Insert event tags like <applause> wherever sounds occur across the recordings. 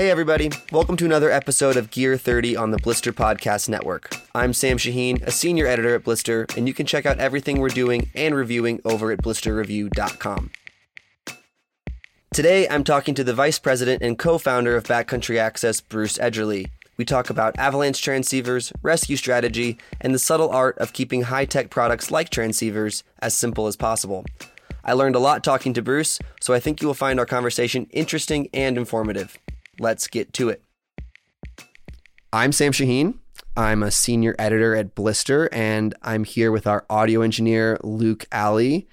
Hey, everybody. Welcome to another episode of Gear 30 on the Blister Podcast Network. I'm Sam Shaheen, a senior editor at Blister, and you can check out everything we're doing and reviewing over at blisterreview.com. Today, I'm talking to the vice president and co founder of Backcountry Access, Bruce Edgerly. We talk about avalanche transceivers, rescue strategy, and the subtle art of keeping high tech products like transceivers as simple as possible. I learned a lot talking to Bruce, so I think you will find our conversation interesting and informative. Let's get to it. I'm Sam Shaheen. I'm a senior editor at Blister, and I'm here with our audio engineer, Luke Alley,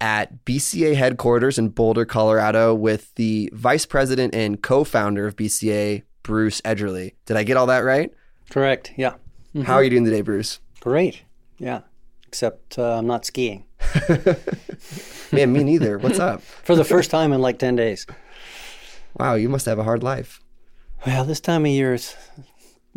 at BCA headquarters in Boulder, Colorado, with the vice president and co founder of BCA, Bruce Edgerly. Did I get all that right? Correct. Yeah. Mm-hmm. How are you doing today, Bruce? Great. Yeah. Except uh, I'm not skiing. <laughs> Man, me neither. What's up? <laughs> For the first time in like 10 days. Wow, you must have a hard life. Well, this time of year is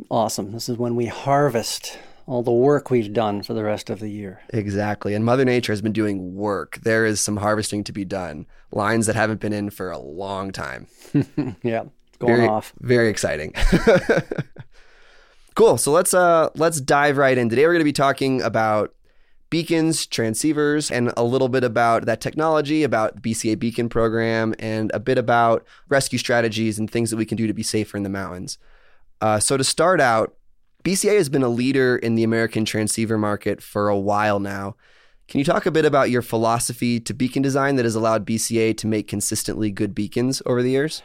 awesome. This is when we harvest all the work we've done for the rest of the year. Exactly. And Mother Nature has been doing work. There is some harvesting to be done. Lines that haven't been in for a long time. <laughs> yeah, going very, off. Very exciting. <laughs> cool. So let's uh let's dive right in. Today we're going to be talking about beacons, transceivers, and a little bit about that technology, about the BCA beacon program, and a bit about rescue strategies and things that we can do to be safer in the mountains. Uh, so, to start out, BCA has been a leader in the American transceiver market for a while now. Can you talk a bit about your philosophy to beacon design that has allowed BCA to make consistently good beacons over the years?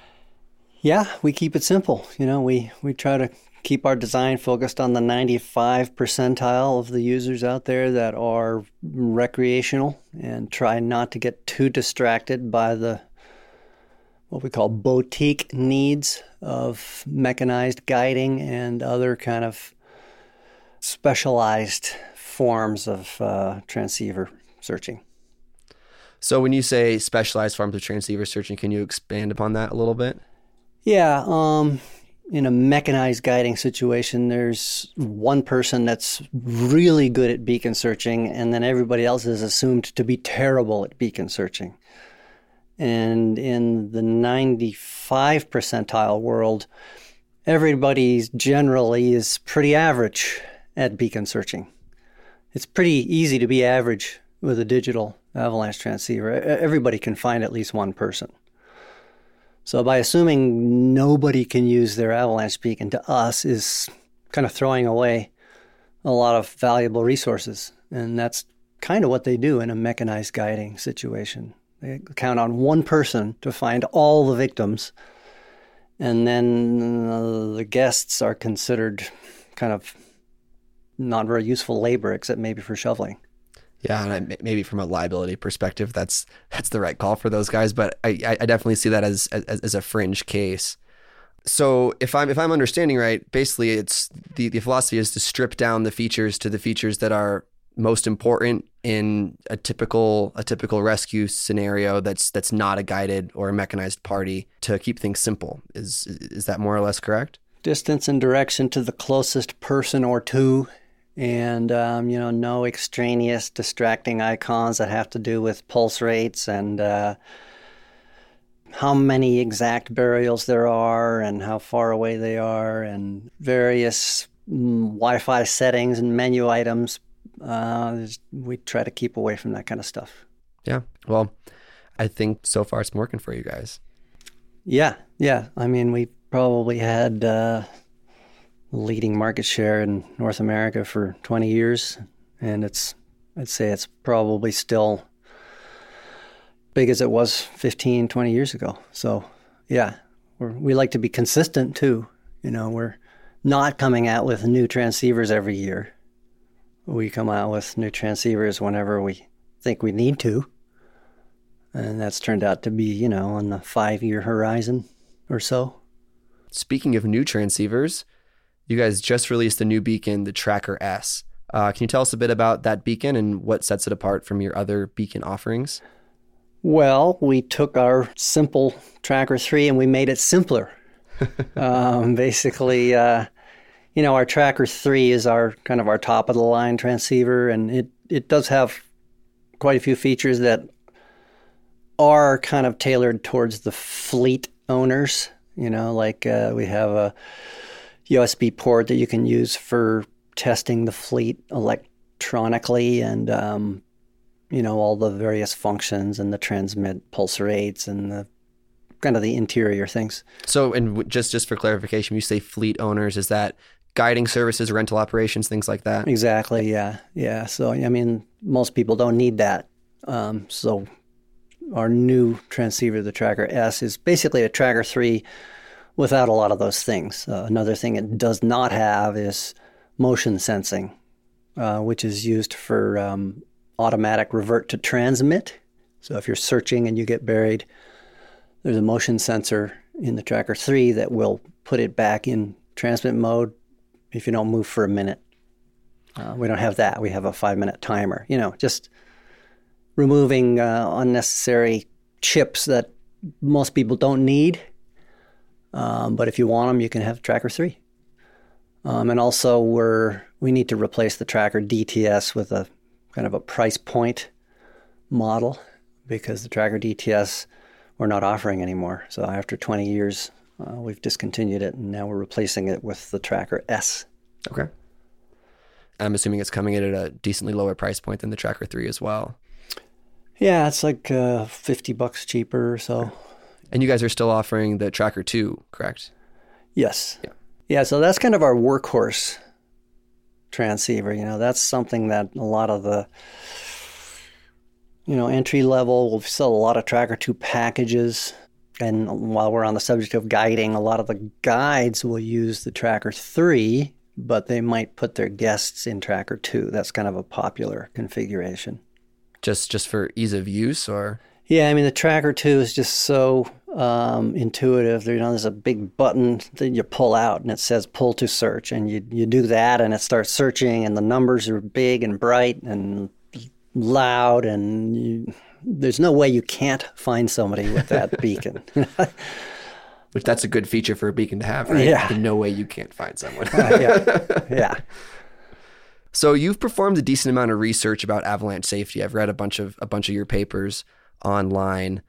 Yeah, we keep it simple. You know, we, we try to keep our design focused on the 95 percentile of the users out there that are recreational and try not to get too distracted by the what we call boutique needs of mechanized guiding and other kind of specialized forms of uh, transceiver searching. So, when you say specialized forms of transceiver searching, can you expand upon that a little bit? Yeah, um, in a mechanized guiding situation, there's one person that's really good at beacon searching, and then everybody else is assumed to be terrible at beacon searching. And in the 95 percentile world, everybody generally is pretty average at beacon searching. It's pretty easy to be average with a digital avalanche transceiver. Everybody can find at least one person. So by assuming nobody can use their avalanche beacon to us is kind of throwing away a lot of valuable resources. And that's kind of what they do in a mechanized guiding situation. They count on one person to find all the victims, and then uh, the guests are considered kind of not very useful labor, except maybe for shoveling. Yeah, and maybe from a liability perspective, that's <laughs> that's the right call for those guys. But I, I definitely see that as, as, as a fringe case. So if I'm if I'm understanding right, basically it's the, the philosophy is to strip down the features to the features that are most important in a typical a typical rescue scenario that's that's not a guided or a mechanized party to keep things simple. Is is that more or less correct? Distance and direction to the closest person or two and um, you know no extraneous distracting icons that have to do with pulse rates and uh, how many exact burials there are and how far away they are and various mm, wi-fi settings and menu items uh, we try to keep away from that kind of stuff. Yeah. Well i think so far it's working for you guys. Yeah. Yeah. I mean we probably had uh, leading market share in North America for 20 years, and it's I'd say it's probably still big as it was 15, 20 years ago. So, yeah, we like to be consistent too. You know, we're not coming out with new transceivers every year. We come out with new transceivers whenever we think we need to. And that's turned out to be, you know, on the five year horizon or so. Speaking of new transceivers, you guys just released a new beacon, the Tracker S. Uh, can you tell us a bit about that beacon and what sets it apart from your other beacon offerings? Well, we took our simple Tracker 3 and we made it simpler. <laughs> um, basically, uh, you know, our Tracker 3 is our kind of our top of the line transceiver, and it, it does have quite a few features that are kind of tailored towards the fleet owners You know, like uh, we have a USB port that you can use for testing the fleet electronically and um, you know all the various functions and the transmit pulse rates and the kind of the interior things. So, and just just for clarification, you say fleet owners is that guiding services, rental operations, things like that? Exactly. Yeah. Yeah. So, I mean, most people don't need that. Um, so, our new transceiver, the Tracker S, is basically a Tracker 3 without a lot of those things. Uh, another thing it does not have is motion sensing, uh, which is used for um, automatic revert to transmit. So if you're searching and you get buried, there's a motion sensor in the Tracker 3 that will put it back in transmit mode if you don't move for a minute. Uh, we don't have that. We have a five minute timer. You know, just removing uh, unnecessary chips that most people don't need. Um, but if you want them, you can have Tracker 3. Um, and also, we're, we need to replace the Tracker DTS with a kind of a price point model because the Tracker DTS we're not offering anymore. So after 20 years, uh, we've discontinued it and now we're replacing it with the Tracker S. Okay. I'm assuming it's coming in at a decently lower price point than the Tracker 3 as well. Yeah, it's like uh, 50 bucks cheaper or so. And you guys are still offering the Tracker 2, correct? Yes. Yeah. Yeah, so that's kind of our workhorse transceiver. You know, that's something that a lot of the, you know, entry level, we'll sell a lot of Tracker 2 packages. And while we're on the subject of guiding, a lot of the guides will use the Tracker 3, but they might put their guests in Tracker 2. That's kind of a popular configuration just just for ease of use or yeah i mean the tracker 2 is just so um, intuitive. You know there's a big button that you pull out and it says pull to search. And you, you do that and it starts searching and the numbers are big and bright and loud. And you, there's no way you can't find somebody with that <laughs> beacon. <laughs> Which that's a good feature for a beacon to have right? Yeah. No way you can't find someone. Uh, <laughs> yeah. Yeah. So you've performed a decent amount of research about avalanche safety. I've read a bunch of a bunch of your papers online.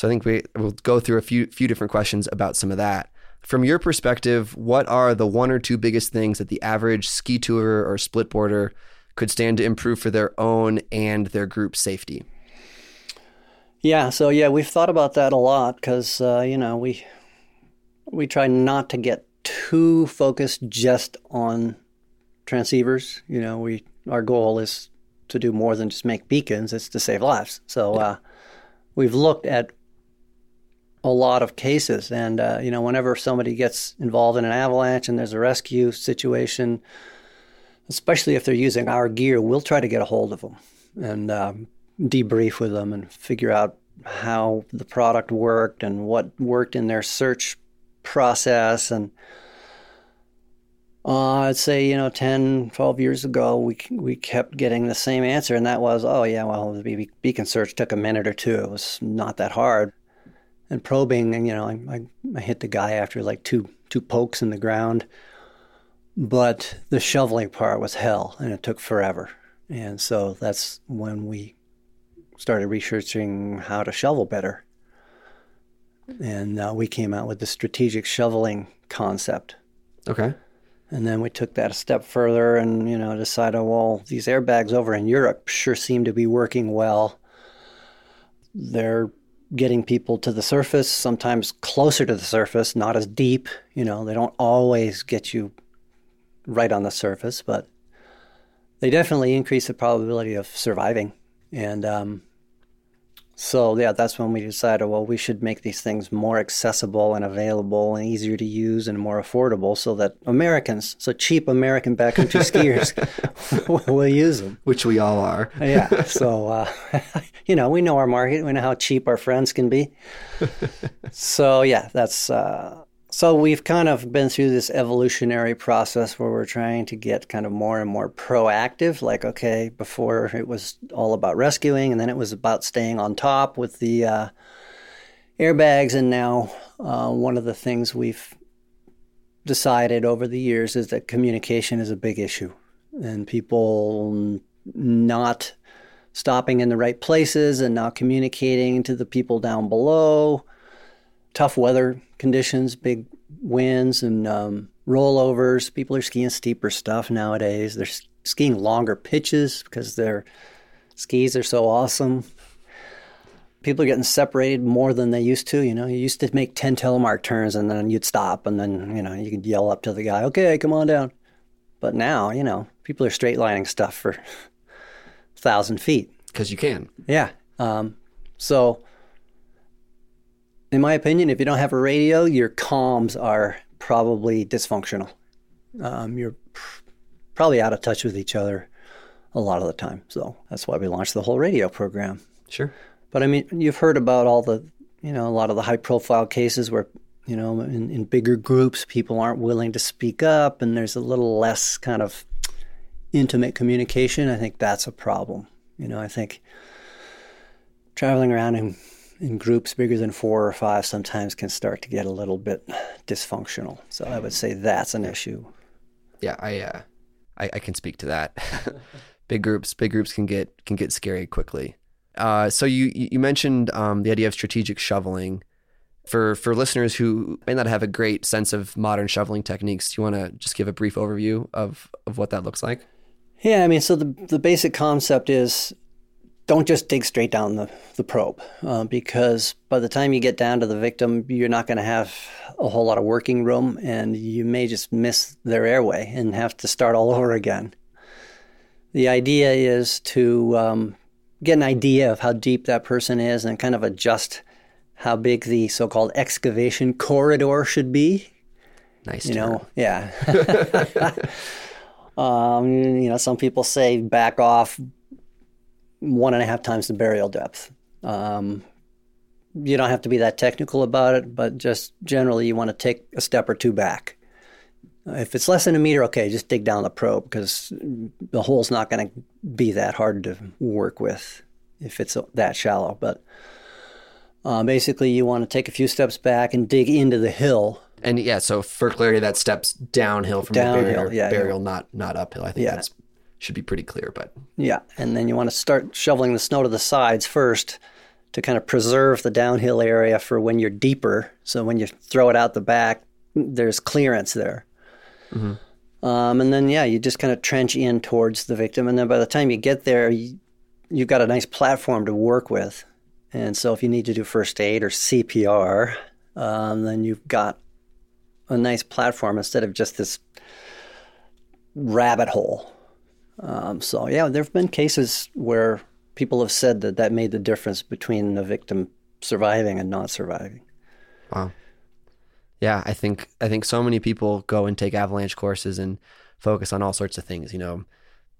So I think we will go through a few few different questions about some of that. From your perspective, what are the one or two biggest things that the average ski tourer or splitboarder could stand to improve for their own and their group safety? Yeah, so yeah, we've thought about that a lot because uh, you know we we try not to get too focused just on transceivers. You know, we our goal is to do more than just make beacons; it's to save lives. So uh, we've looked at a lot of cases, and uh, you know, whenever somebody gets involved in an avalanche and there's a rescue situation, especially if they're using our gear, we'll try to get a hold of them and um, debrief with them and figure out how the product worked and what worked in their search process and uh, I'd say, you know, 10, 12 years ago, we we kept getting the same answer, and that was, oh, yeah, well, the beacon search took a minute or two. It was not that hard. And probing, and, you know, I, I, I hit the guy after like two two pokes in the ground. But the shoveling part was hell, and it took forever. And so that's when we started researching how to shovel better. And uh, we came out with the strategic shoveling concept. Okay. And then we took that a step further and, you know, decided, well, these airbags over in Europe sure seem to be working well. They're getting people to the surface, sometimes closer to the surface, not as deep. You know, they don't always get you right on the surface, but they definitely increase the probability of surviving. And um, so yeah, that's when we decided, well, we should make these things more accessible and available and easier to use and more affordable, so that Americans, so cheap American backcountry <laughs> skiers, <laughs> will use them. Which we all are. yeah. <laughs> So uh, you know, we know our market. We know how cheap our friends can be. so yeah, that's uh, so we've kind of been through this evolutionary process where we're trying to get kind of more and more proactive. Like, okay, before it was all about rescuing, and then it was about staying on top with the uh, airbags. And now, uh, one of the things we've decided over the years is that communication is a big issue, and people not stopping in the right places and not communicating to the people down below tough weather conditions, big winds and um, rollovers. People are skiing steeper stuff nowadays. They're skiing longer pitches because their skis are so awesome. People are getting separated more than they used to. You know, you used to make 10 telemark turns and then you'd stop and then, you know, you could yell up to the guy, okay, come on down. But now, you know, people are straight lining stuff for <laughs> a thousand feet. Because you can. Yeah. Um, so, in my opinion, if you don't have a radio, your comms are probably dysfunctional. Um, you're probably out of touch with each other a lot of the time. So that's why we launched the whole radio program. Sure. But I mean, you've heard about all the, you know, a lot of the high profile cases where, you know, in, in bigger groups, people aren't willing to speak up and there's a little less kind of intimate communication. I think that's a problem. You know, I think traveling around in, in groups bigger than four or five sometimes can start to get a little bit dysfunctional. So I would say that's an issue. Yeah, I, uh, I, I can speak to that. <laughs> big groups, big groups can get can get scary quickly. Uh, so you you mentioned um, the idea of strategic shoveling. For for listeners who may not have a great sense of modern shoveling techniques, do you want to just give a brief overview of of what that looks like? Yeah, I mean, so the the basic concept is don't just dig straight down the, the probe uh, because by the time you get down to the victim, you're not going to have a whole lot of working room and you may just miss their airway and have to start all <laughs> over again. The idea is to um, get an idea of how deep that person is and kind of adjust how big the so called excavation corridor should be. Nice. You term. know, yeah. <laughs> <laughs> um, you know, some people say back off one and a half times the burial depth. Um, you don't have to be that technical about it, but just generally, you want to take a step or two back. If it's less than a meter, okay, just dig down the probe because the hole's not going to be that hard to work with if it's that shallow. But uh, basically, you want to take a few steps back and dig into the hill. And yeah, so for clarity, that steps downhill from Downhill, the burial, yeah, burial not not uphill. I think Yeah. that's should be pretty clear. But Yeah, and then you want to start shoveling the snow to the sides first to kind of preserve the downhill area for when you're deeper. So when you throw it out the back, there's clearance there. Um, and then yeah, you just kind of trench in towards the victim, and then by the time you get there, you, you've got a nice platform to work with. And so if you need to do first aid or CPR, um, then you've got a nice platform instead of just this rabbit hole. Um, so yeah, there have been cases where people have said that that made the difference between the victim surviving and not surviving. Wow. Yeah, I think I think so many people go and take avalanche courses and focus on all sorts of things, you know,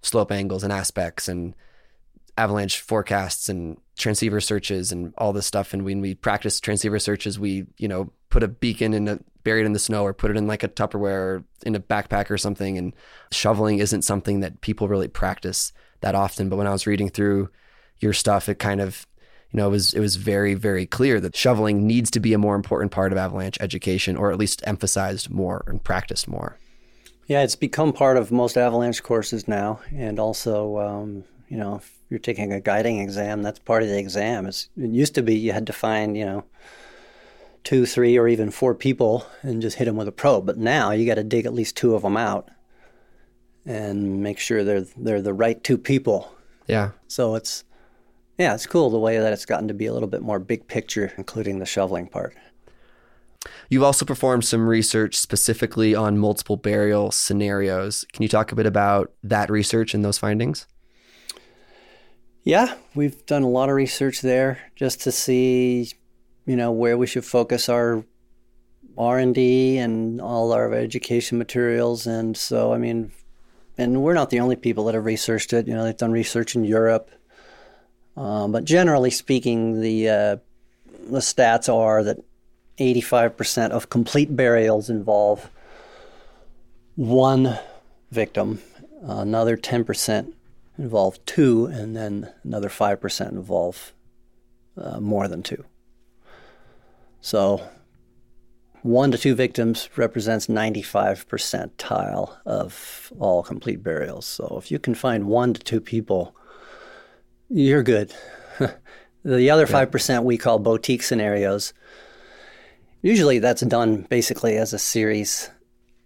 slope angles and aspects and avalanche forecasts and transceiver searches and all this stuff. And when we practice transceiver searches, we, you know, put a beacon in a buried in the snow or put it in like a Tupperware or in a backpack or something. And shoveling isn't something that people really practice that often. But when I was reading through your stuff, it kind of you know, it was it was very very clear that shoveling needs to be a more important part of avalanche education, or at least emphasized more and practiced more. Yeah, it's become part of most avalanche courses now, and also, um, you know, if you're taking a guiding exam, that's part of the exam. It's, it used to be you had to find, you know, two, three, or even four people and just hit them with a probe, but now you got to dig at least two of them out and make sure they're they're the right two people. Yeah, So it's yeah, it's cool the way that it's gotten to be a little bit more big picture, including the shoveling part. You've also performed some research specifically on multiple burial scenarios. Can you talk a bit about that research and those findings? Yeah, we've done a lot of research there just to see, you know, where we should focus our R and D and all our education materials. And so, I mean, and we're not the only people that have researched it. You know, they've done research in Europe, um, but generally speaking, the uh, the stats are that 85% of complete burials involve one victim, another 10% involve two, and then another 5% involve uh, more than two. So, one to two victims represents 95 percentile of all complete burials. So, if you can find one to two people, you're good. <laughs> the other 5% we call boutique scenarios. Usually that's done basically as a series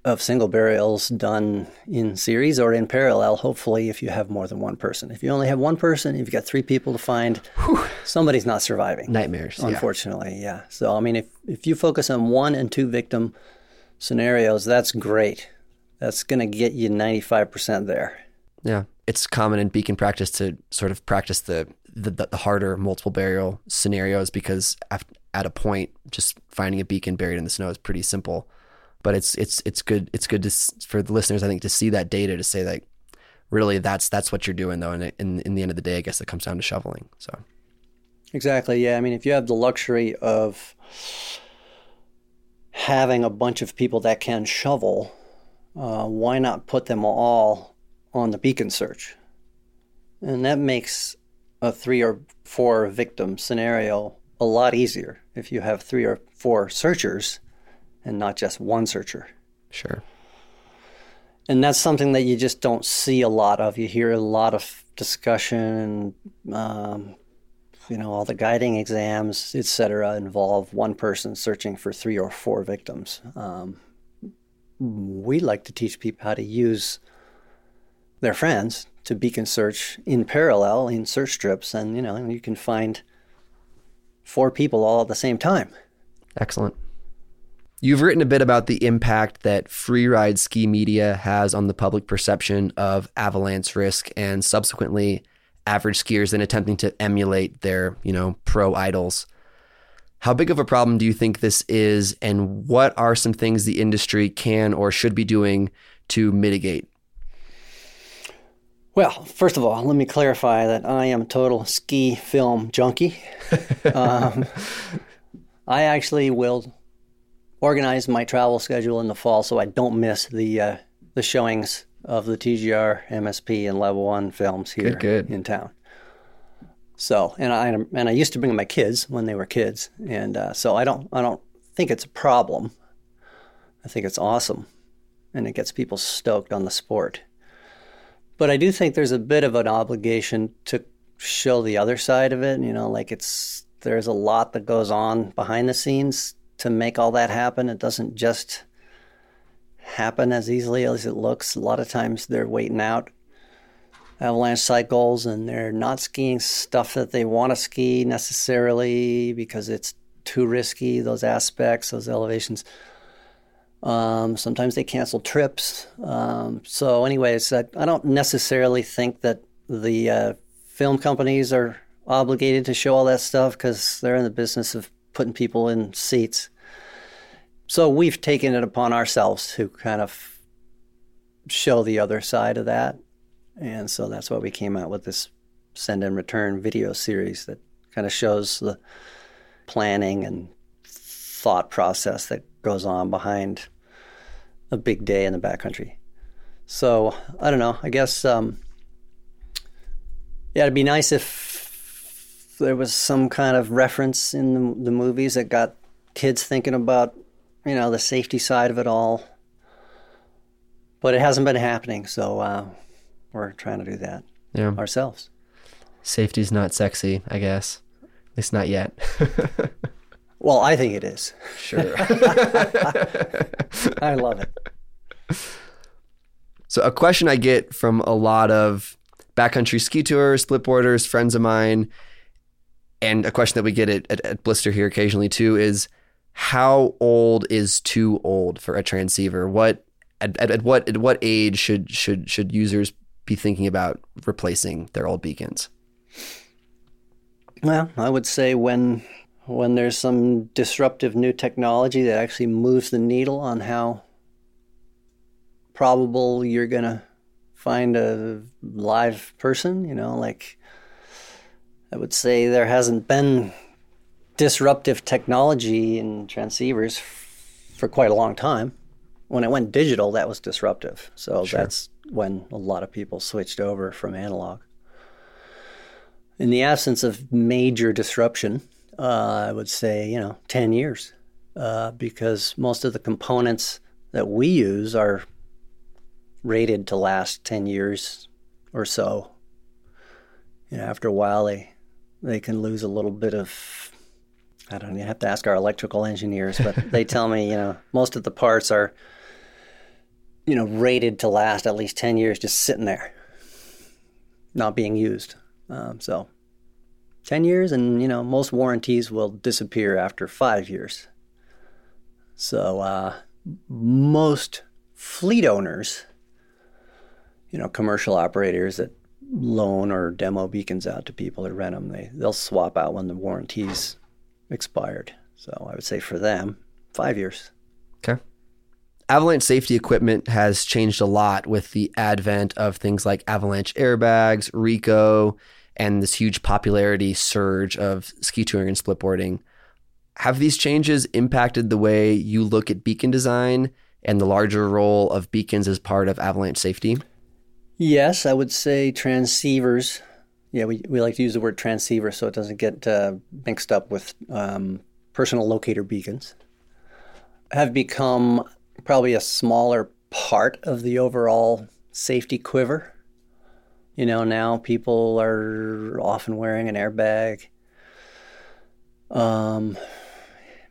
of single burials done in series or in parallel, hopefully, if you have more than one person. If you only have one person, you've got three people to find, Whew. somebody's not surviving. Nightmares. Unfortunately, yeah. yeah. So, I mean, if, if you focus on one and two victim scenarios, that's great. That's going to get you 95% there. Yeah. It's common in beacon practice to sort of practice the, the, the harder multiple burial scenarios because at a point, just finding a beacon buried in the snow is pretty simple but it's it's it's good it's good to for the listeners I think to see that data to say like really that's that's what you're doing though and in in the end of the day I guess it comes down to shoveling so. Exactly yeah I mean if you have the luxury of having a bunch of people that can shovel uh, why not put them all on the beacon search? And that makes a three or four victim scenario a lot easier if you have three or four searchers and not just one searcher. Sure. And that's something that you just don't see a lot of. You hear a lot of discussion, um, you know, all the guiding exams, et cetera, involve one person searching for three or four victims. Um, we like to teach people how to use their friends to beacon search in parallel in search strips, and you know, you can find four people all at the same time. Excellent. You've written a bit about the impact that freeride ski media has on the public perception of avalanche risk and subsequently average skiers in attempting to emulate their, you know, pro idols. How big of a problem do you think this is and what are some things the industry can or should be doing to mitigate? Well, first of all, let me clarify that I am a total ski film junkie. <laughs> um, I actually will organize my travel schedule in the fall so I don't miss the uh, the showings of the TGR, MSP, and Level One films here good, good. in town. So, and I and I used to bring my kids when they were kids, and uh, so I don't I don't think it's a problem. I think it's awesome, and it gets people stoked on the sport. But I do think there's a bit of an obligation to show the other side of it. You know, like it's there's a lot that goes on behind the scenes to make all that happen. It doesn't just happen as easily as it looks. A lot of times they're waiting out avalanche cycles and they're not skiing stuff that they want to ski necessarily because it's too risky, those aspects, those elevations. Um, sometimes they cancel trips. Um, so, anyways, I, I, don't necessarily think that the uh, film companies are obligated to show all that stuff because they're in the business of putting people in seats. So we've taken it upon ourselves to kind of show the other side of that. And so that's why we came out with this send and return video series that kind of shows the planning and thought process that goes on behind a big day in the backcountry. So I don't know. I guess um, yeah, it'd be nice if there was some kind of reference in the, the movies that got kids thinking about, you know, the safety side of it all. But it hasn't been happening, so uh, we're trying to do that yeah. ourselves. Safety's not sexy, I guess. At least not yet. <laughs> well, I think it is. Sure. <laughs> I love it. So, a question I get from a lot of backcountry ski tours, splitboarders, friends of mine and a question that we get at, at, at Blister here occasionally too is how old is too old for a transceiver? What at, at, at, what at what age should should should users be thinking about replacing their old beacons? Well, I would say when when there's some disruptive new technology that actually moves the needle on how probable you're to find a live person, you know, like I would say there hasn't been disruptive technology in transceivers for quite a long time. When it went digital, that was disruptive. So sure. that's when a lot of people switched over from analog. In the absence of major disruption, uh, I would say, you know, 10 years, uh, because most of the components that we use are rated to last 10 years or so. You know, after a while, they they can lose a little bit of I don't know, you have to ask our electrical engineers, but they <laughs> tell me, you know, most of the parts are, you know, rated to last at least 10 years just sitting there, not being used. Um, so 10 years, and, you know, most warranties will disappear after five years. So uh, most fleet owners, you know, commercial operators that loan or demo beacons out to people that rent them, they, they'll swap out when the warranties expired. So I would say for them, five years. Okay. Avalanche safety equipment has changed a lot with the advent of things like avalanche airbags, Recco, and this huge popularity surge of ski touring and splitboarding. Have these changes impacted the way you look at beacon design and the larger role of beacons as part of avalanche safety? Yes, I would say transceivers yeah, we, we like to use the word transceiver so it doesn't get uh, mixed up with um, personal locator beacons. Have become probably a smaller part of the overall safety quiver. You know, now people are often wearing an airbag, um,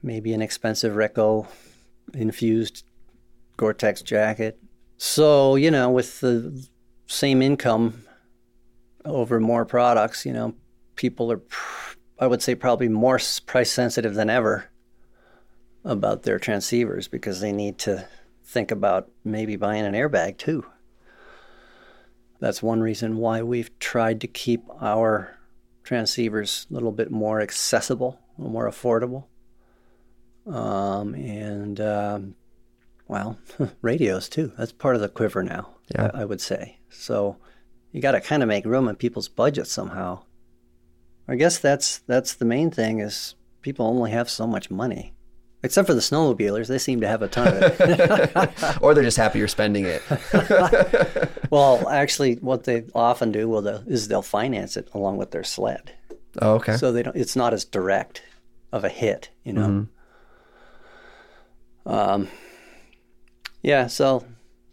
maybe an expensive Recco infused Gore Tex jacket. So, you know, with the same income over more products, you know, people are, I would say, probably more price sensitive than ever about their transceivers because they need to think about maybe buying an airbag too. That's one reason why we've tried to keep our transceivers a little bit more accessible, more affordable. Um, and, um, well, <laughs> radios too. That's part of the quiver now, yeah. I, I would say. So, you got to kind of make room in people's budgets somehow. I guess that's that's the main thing is people only have so much money. Except for the snowmobilers, they seem to have a ton of it. <laughs> or they're just happy you're spending it. <laughs> well, actually, what they often do will is they'll finance it along with their sled. Oh, okay. So they don't. It's not as direct of a hit, you know. Mm-hmm. Um, yeah. So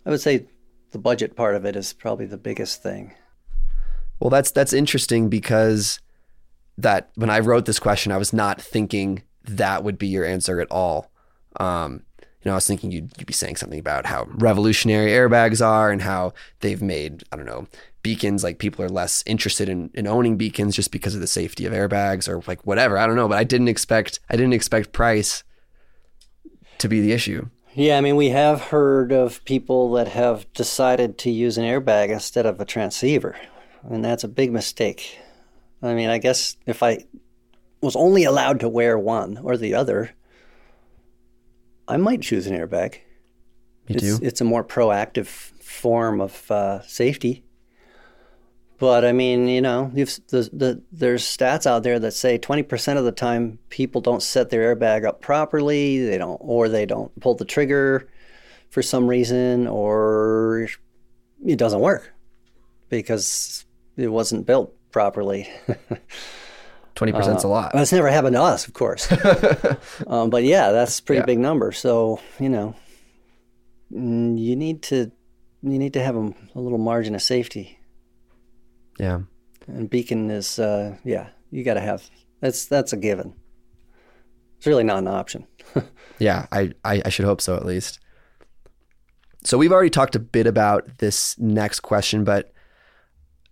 I would say the budget part of it is probably the biggest thing. Well, that's that's interesting because that when I wrote this question, I was not thinking that would be your answer at all. Um, you know, I was thinking you'd, you'd be saying something about how revolutionary airbags are and how they've made, I don't know, beacons, like people are less interested in, in owning beacons just because of the safety of airbags or like whatever. I don't know, but I didn't expect, I didn't expect price to be the issue. Yeah, I mean, we have heard of people that have decided to use an airbag instead of a transceiver, and that's a big mistake. I mean, I guess if I was only allowed to wear one or the other, I might choose an airbag. Me it's, too. It's a more proactive form of uh, safety. But I mean, you know, the, the, there's stats out there that say 20% of the time people don't set their airbag up properly, they don't, or they don't pull the trigger for some reason, or it doesn't work because it wasn't built properly. <laughs> 20% is uh, a lot. That's never happened to us, of course. <laughs> um, but yeah, that's a pretty yeah. big number. So, you know, mm, you need to you need to have a, a little margin of safety. Yeah. And Beacon is, uh, yeah, you got to have that's that's a given. It's really not an option. <laughs> yeah, I, I I should hope so at least. So we've already talked a bit about this next question, but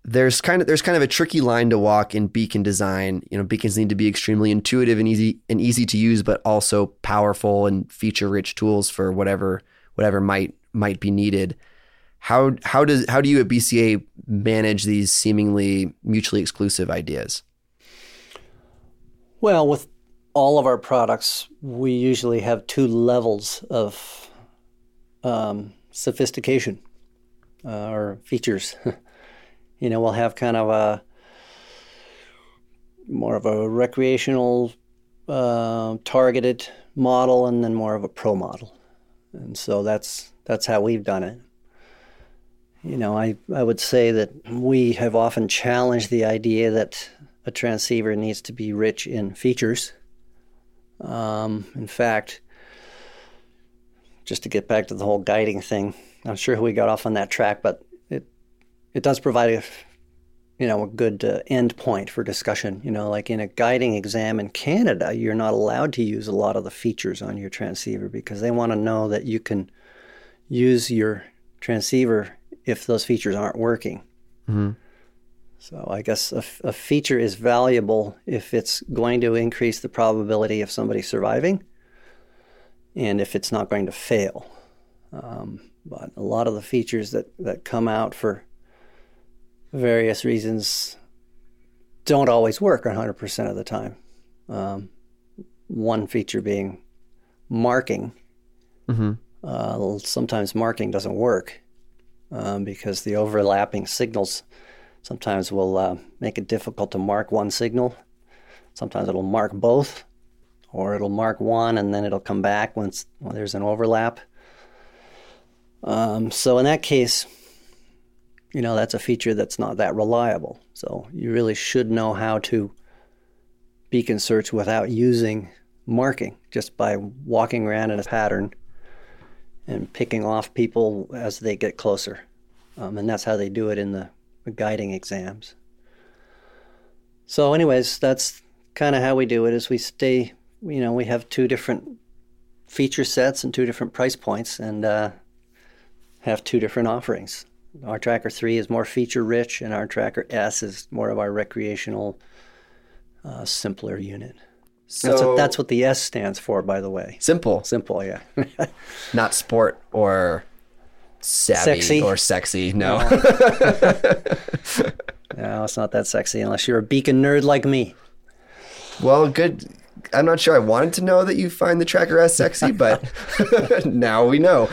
there's kind of there's kind of a tricky line to walk in beacon design. You know, beacons need to be extremely intuitive and easy and easy to use, but also powerful and feature rich tools for whatever whatever might might be needed. How how does how do you at BCA manage these seemingly mutually exclusive ideas? Well, with all of our products, we usually have two levels of um, sophistication uh, or features. <laughs> you know, we'll have kind of a more of a recreational uh, targeted model and then more of a pro model. And so that's that's how we've done it. You know, I, I would say that we have often challenged the idea that a transceiver needs to be rich in features. Um, in fact, just to get back to the whole guiding thing, I'm sure we got off on that track, but it it does provide a you know, a good uh, end point for discussion. You know, like in a guiding exam in Canada, you're not allowed to use a lot of the features on your transceiver because they want to know that you can use your transceiver if those features aren't working. Mm-hmm. So I guess a, a, feature is valuable if it's going to increase the probability of somebody surviving and if it's not going to fail. Um, but a lot of the features that, that come out for various reasons don't always work 100% of the time. Um, one feature being marking. Mm-hmm. Uh, sometimes marking doesn't work um, because the overlapping signals sometimes will uh, make it difficult to mark one signal. Sometimes it'll mark both, or it'll mark one and then it'll come back once when there's an overlap. Um, so in that case, you know, that's a feature that's not that reliable. So you really should know how to beacon search without using marking, just by walking around in a pattern and picking off people as they get closer. Um, and that's how they do it in the, guiding exams. So, anyways, that's kind of how we do it. Is we stay, you know, we have two different feature sets and two different price points, and uh, have two different offerings. Our Tracker 3 is more feature rich, and our Tracker S is more of our recreational, uh, simpler unit. So that's what, that's what, the S stands for, by the way. Simple. Simple, yeah. <laughs> Not sport or savvy sexy. or sexy. No. No. <laughs> no, it's not that sexy unless you're a beacon nerd like me. Well, good. I'm not sure I wanted to know that you find the Tracker S sexy, <laughs> but now we know.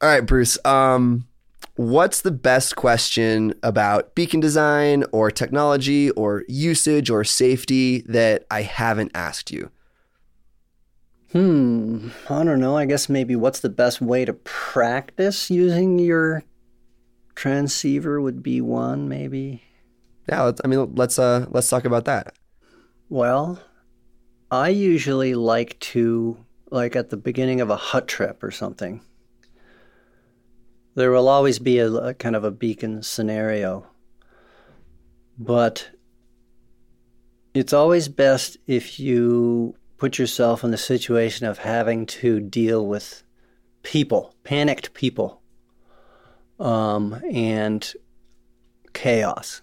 All right, Bruce. Um, what's the best question about beacon design or technology or usage or safety that I haven't asked you? Hmm, I don't know. I guess maybe what's the best way to practice using your transceiver would be one, maybe. Yeah, I mean, let's uh, let's talk about that. Well, I usually like to like at the beginning of a hut trip or something there will always be a, a kind of a beacon scenario. But it's always best if you put yourself in the situation of having to deal with people, panicked people, um, and chaos.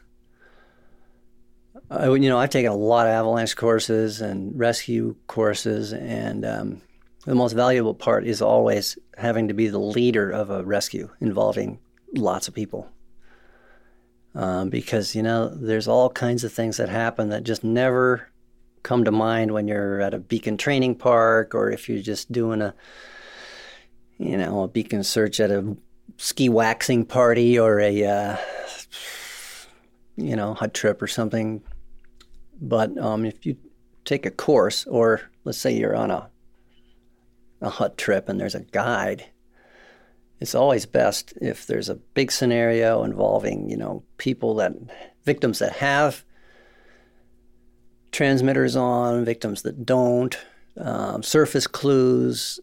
I, you know, I've taken a lot of avalanche courses and rescue courses, and um, the most valuable part is always having to be the leader of a rescue involving lots of people. Um, because, you know, there's all kinds of things that happen that just never come to mind when you're at a beacon training park or if you're just doing a, you know, a beacon search at a ski waxing party or a, uh, you know, hut trip or something. But um, if you take a course, or let's say you're on a a hut trip and there's a guide, it's always best if there's a big scenario involving, you know, people that, victims that have transmitters on, victims that don't, um, surface clues,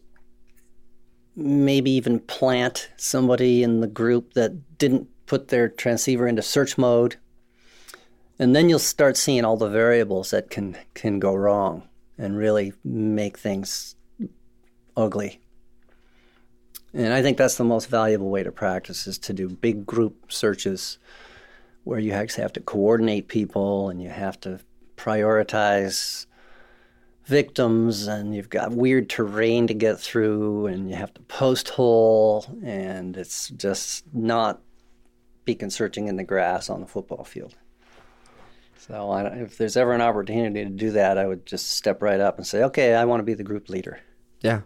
maybe even plant somebody in the group that didn't put their transceiver into search mode. And then you'll start seeing all the variables that can, can go wrong and really make things ugly. And I think that's the most valuable way to practice is to do big group searches where you actually have to coordinate people and you have to prioritize victims and you've got weird terrain to get through and you have to post hole and it's just not beacon searching in the grass on the football field. So I, if there's ever an opportunity to do that, I would just step right up and say, okay, I want to be the group leader. Yeah,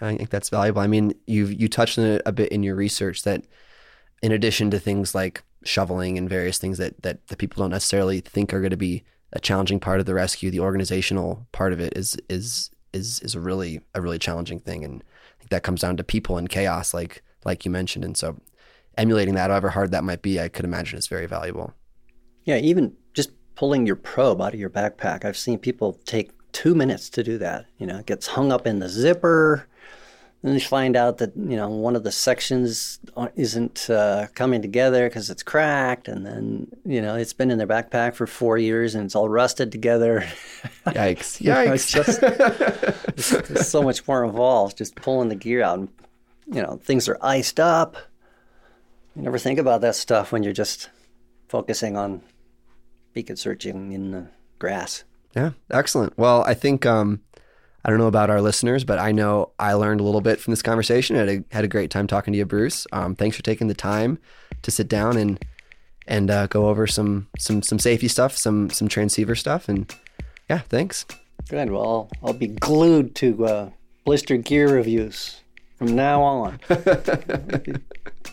I think that's valuable. I mean, you you touched on it a bit in your research that in addition to things like shoveling and various things that that the people don't necessarily think are going to be a challenging part of the rescue, the organizational part of it is is is is a really a really challenging thing, and I think that comes down to people and chaos, like like you mentioned. And so, emulating that, however hard that might be, I could imagine is very valuable. Yeah, even just pulling your probe out of your backpack. I've seen people take two minutes to do that. You know, it gets hung up in the zipper then you find out that you know one of the sections isn't uh, coming together because it's cracked, and then you know it's been in their backpack for four years and it's all rusted together. <laughs> Yikes! <laughs> Yikes! it's just it's, it's so much more involved. Just pulling the gear out, and you know things are iced up. You never think about that stuff when you're just focusing on beacon searching in the grass. Yeah, excellent. Well, I think um, I don't know about our listeners, but I know I learned a little bit from this conversation. I had a, had a great time talking to you, Bruce. Um, thanks for taking the time to sit down and and uh, go over some some some safety stuff, some some transceiver stuff, and yeah, thanks. Good. Well, I'll, I'll be glued to uh, blister gear reviews from now on. <laughs>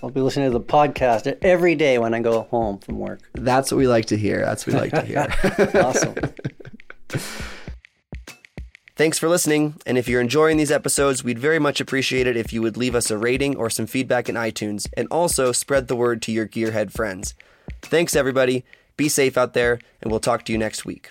I'll be listening to the podcast every day when I go home from work. That's what we like to hear. That's what we like to hear. <laughs> awesome. <laughs> Thanks for listening, and if you're enjoying these episodes, we'd very much appreciate it if you would leave us a rating or some feedback in iTunes, and also spread the word to your gearhead friends. Thanks, everybody. Be safe out there, and we'll talk to you next week.